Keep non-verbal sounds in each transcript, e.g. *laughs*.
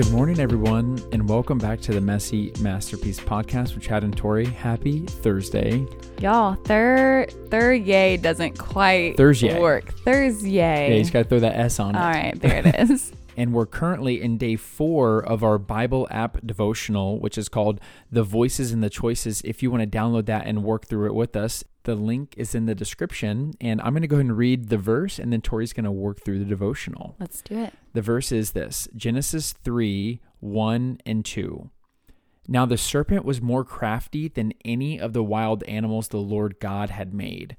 Good morning, everyone, and welcome back to the Messy Masterpiece podcast with Chad and Tori. Happy Thursday. Y'all, third yay doesn't quite Thursday. work. Thursday. Yeah, you just got to throw that S on it. All right, there it is. *laughs* and we're currently in day four of our Bible app devotional, which is called The Voices and the Choices. If you want to download that and work through it with us, the link is in the description. And I'm going to go ahead and read the verse, and then Tori's going to work through the devotional. Let's do it. The verse is this Genesis 3 1 and 2. Now the serpent was more crafty than any of the wild animals the Lord God had made.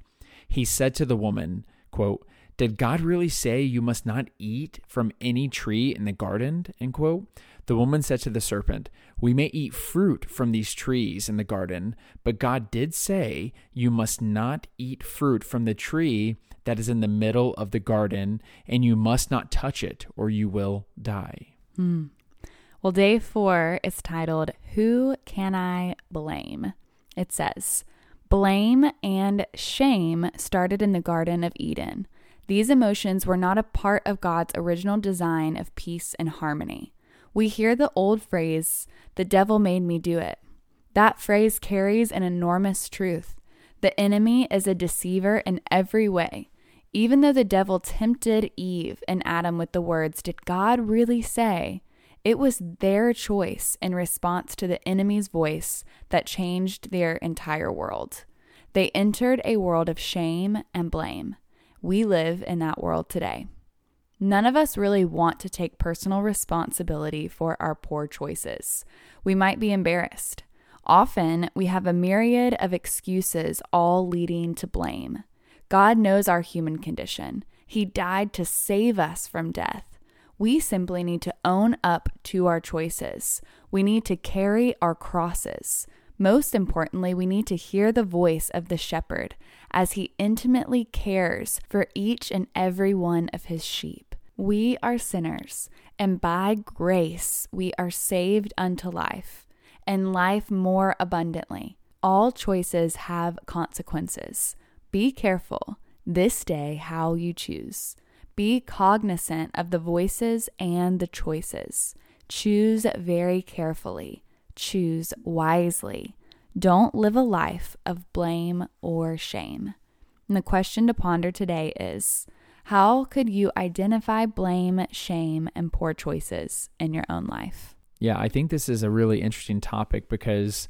He said to the woman, quote, Did God really say you must not eat from any tree in the garden? End quote. The woman said to the serpent, We may eat fruit from these trees in the garden, but God did say, You must not eat fruit from the tree that is in the middle of the garden, and you must not touch it, or you will die. Hmm. Well, day four is titled, Who Can I Blame? It says, Blame and shame started in the Garden of Eden. These emotions were not a part of God's original design of peace and harmony. We hear the old phrase, the devil made me do it. That phrase carries an enormous truth. The enemy is a deceiver in every way. Even though the devil tempted Eve and Adam with the words, Did God really say? It was their choice in response to the enemy's voice that changed their entire world. They entered a world of shame and blame. We live in that world today. None of us really want to take personal responsibility for our poor choices. We might be embarrassed. Often, we have a myriad of excuses, all leading to blame. God knows our human condition. He died to save us from death. We simply need to own up to our choices. We need to carry our crosses. Most importantly, we need to hear the voice of the shepherd as he intimately cares for each and every one of his sheep. We are sinners, and by grace we are saved unto life, and life more abundantly. All choices have consequences. Be careful this day how you choose. Be cognizant of the voices and the choices. Choose very carefully. Choose wisely. Don't live a life of blame or shame. And the question to ponder today is how could you identify blame, shame, and poor choices in your own life? Yeah, I think this is a really interesting topic because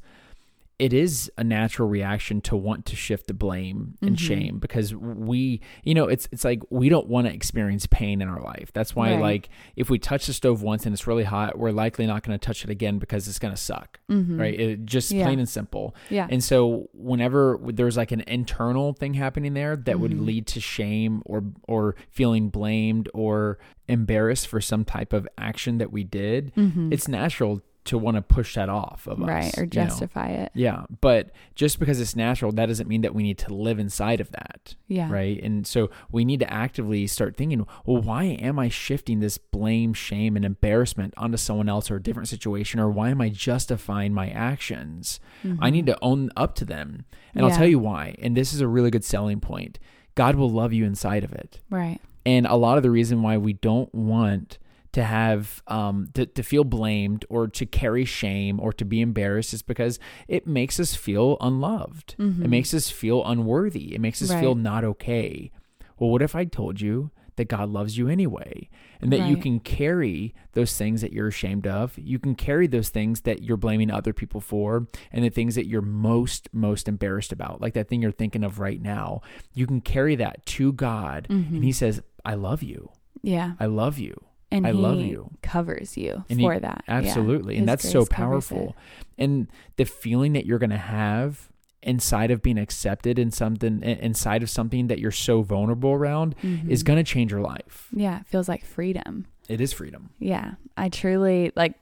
it is a natural reaction to want to shift the blame and mm-hmm. shame because we you know it's it's like we don't want to experience pain in our life that's why right. like if we touch the stove once and it's really hot we're likely not going to touch it again because it's going to suck mm-hmm. right it, just yeah. plain and simple yeah and so whenever there's like an internal thing happening there that mm-hmm. would lead to shame or or feeling blamed or embarrassed for some type of action that we did mm-hmm. it's natural to want to push that off of right, us. Right, or justify you know? it. Yeah. But just because it's natural, that doesn't mean that we need to live inside of that. Yeah. Right. And so we need to actively start thinking, well, why am I shifting this blame, shame, and embarrassment onto someone else or a different situation? Or why am I justifying my actions? Mm-hmm. I need to own up to them. And yeah. I'll tell you why. And this is a really good selling point. God will love you inside of it. Right. And a lot of the reason why we don't want to have um, to, to feel blamed or to carry shame or to be embarrassed is because it makes us feel unloved. Mm-hmm. It makes us feel unworthy. It makes us right. feel not okay. Well, what if I told you that God loves you anyway and that right. you can carry those things that you're ashamed of? You can carry those things that you're blaming other people for and the things that you're most, most embarrassed about, like that thing you're thinking of right now. You can carry that to God mm-hmm. and He says, I love you. Yeah. I love you and I love you. Covers you and for he, that. Absolutely. Yeah. And that's so powerful. And the feeling that you're going to have inside of being accepted in something inside of something that you're so vulnerable around mm-hmm. is going to change your life. Yeah, it feels like freedom. It is freedom. Yeah. I truly like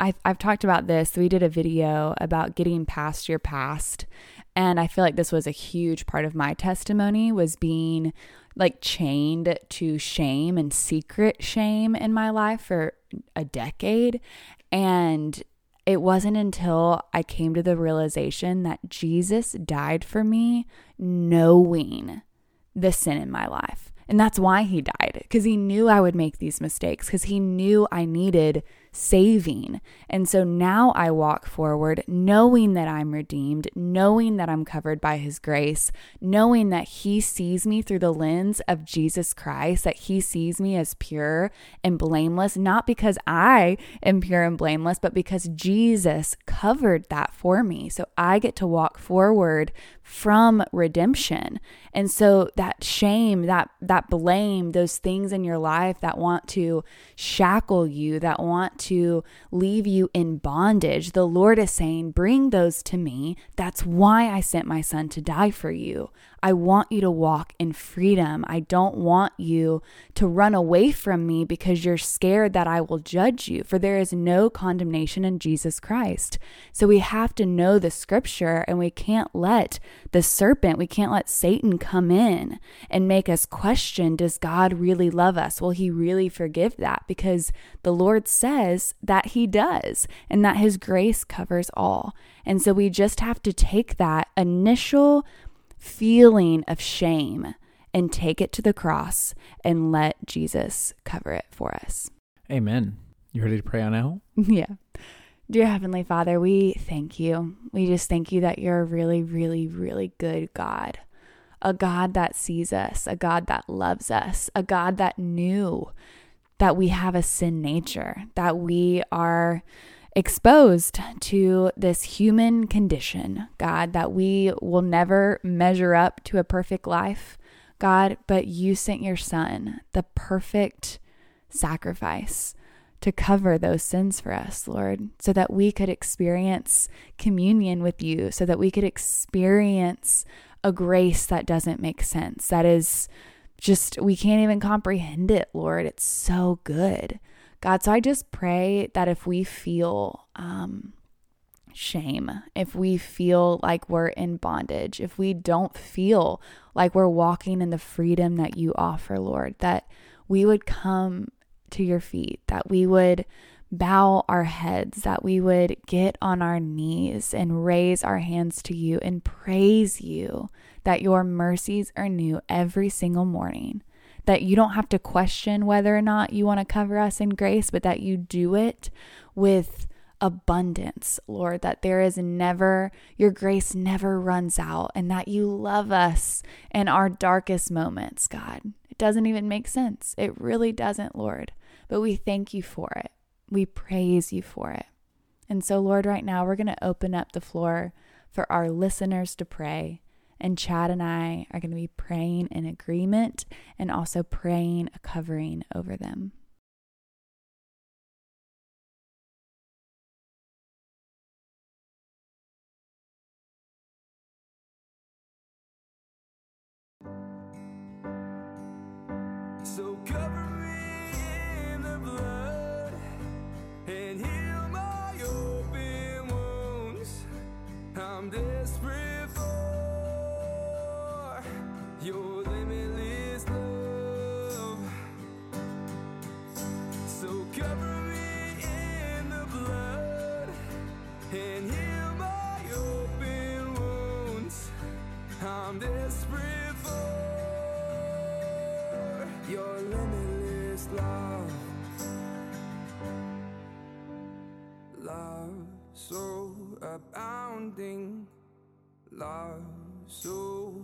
I've I've talked about this. We did a video about getting past your past and I feel like this was a huge part of my testimony was being like chained to shame and secret shame in my life for a decade. And it wasn't until I came to the realization that Jesus died for me, knowing the sin in my life. And that's why he died, because he knew I would make these mistakes, because he knew I needed saving. And so now I walk forward knowing that I'm redeemed, knowing that I'm covered by his grace, knowing that he sees me through the lens of Jesus Christ, that he sees me as pure and blameless, not because I am pure and blameless, but because Jesus covered that for me. So I get to walk forward from redemption. And so that shame, that that blame, those things in your life that want to shackle you, that want to leave you in bondage, the Lord is saying, "Bring those to me. That's why I sent my son to die for you. I want you to walk in freedom. I don't want you to run away from me because you're scared that I will judge you, for there is no condemnation in Jesus Christ. So we have to know the scripture and we can't let the serpent, we can't let Satan come in and make us question does God really love us? Will he really forgive that? Because the Lord says that he does and that his grace covers all. And so we just have to take that initial feeling of shame and take it to the cross and let Jesus cover it for us. Amen. You ready to pray on now? *laughs* yeah. Dear Heavenly Father, we thank you. We just thank you that you're a really, really, really good God. A God that sees us, a God that loves us, a God that knew that we have a sin nature, that we are exposed to this human condition, God, that we will never measure up to a perfect life, God, but you sent your son, the perfect sacrifice to cover those sins for us, Lord, so that we could experience communion with you, so that we could experience a grace that doesn't make sense, that is just, we can't even comprehend it, Lord. It's so good. God, so I just pray that if we feel um, shame, if we feel like we're in bondage, if we don't feel like we're walking in the freedom that you offer, Lord, that we would come to your feet, that we would bow our heads, that we would get on our knees and raise our hands to you and praise you that your mercies are new every single morning that you don't have to question whether or not you want to cover us in grace, but that you do it with abundance, Lord, that there is never, your grace never runs out, and that you love us in our darkest moments, God. It doesn't even make sense. It really doesn't, Lord. But we thank you for it. We praise you for it. And so, Lord, right now we're going to open up the floor for our listeners to pray. And Chad and I are going to be praying in agreement and also praying a covering over them. I'm desperate for your limitless love. So cover so abounding, love so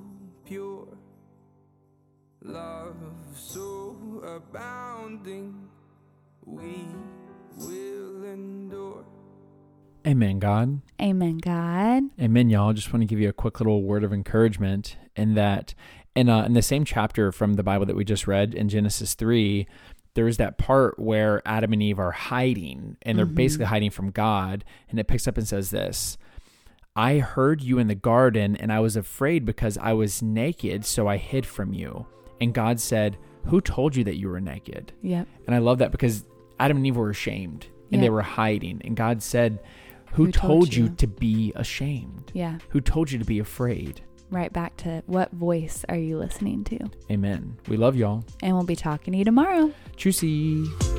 pure, love so abounding, we will endure. Amen, God. Amen, God. Amen, y'all. Just want to give you a quick little word of encouragement in that in uh, in the same chapter from the Bible that we just read in Genesis three, there's that part where Adam and Eve are hiding, and they're mm-hmm. basically hiding from God, and it picks up and says this. I heard you in the garden, and I was afraid because I was naked, so I hid from you. And God said, Who told you that you were naked? Yep. And I love that because Adam and Eve were ashamed and they were hiding. And God said, Who, Who told, told you? you? to be ashamed? Yeah. Who told you to be afraid? Right back to what voice are you listening to? Amen. We love y'all. And we'll be talking to you tomorrow. Tschüssi.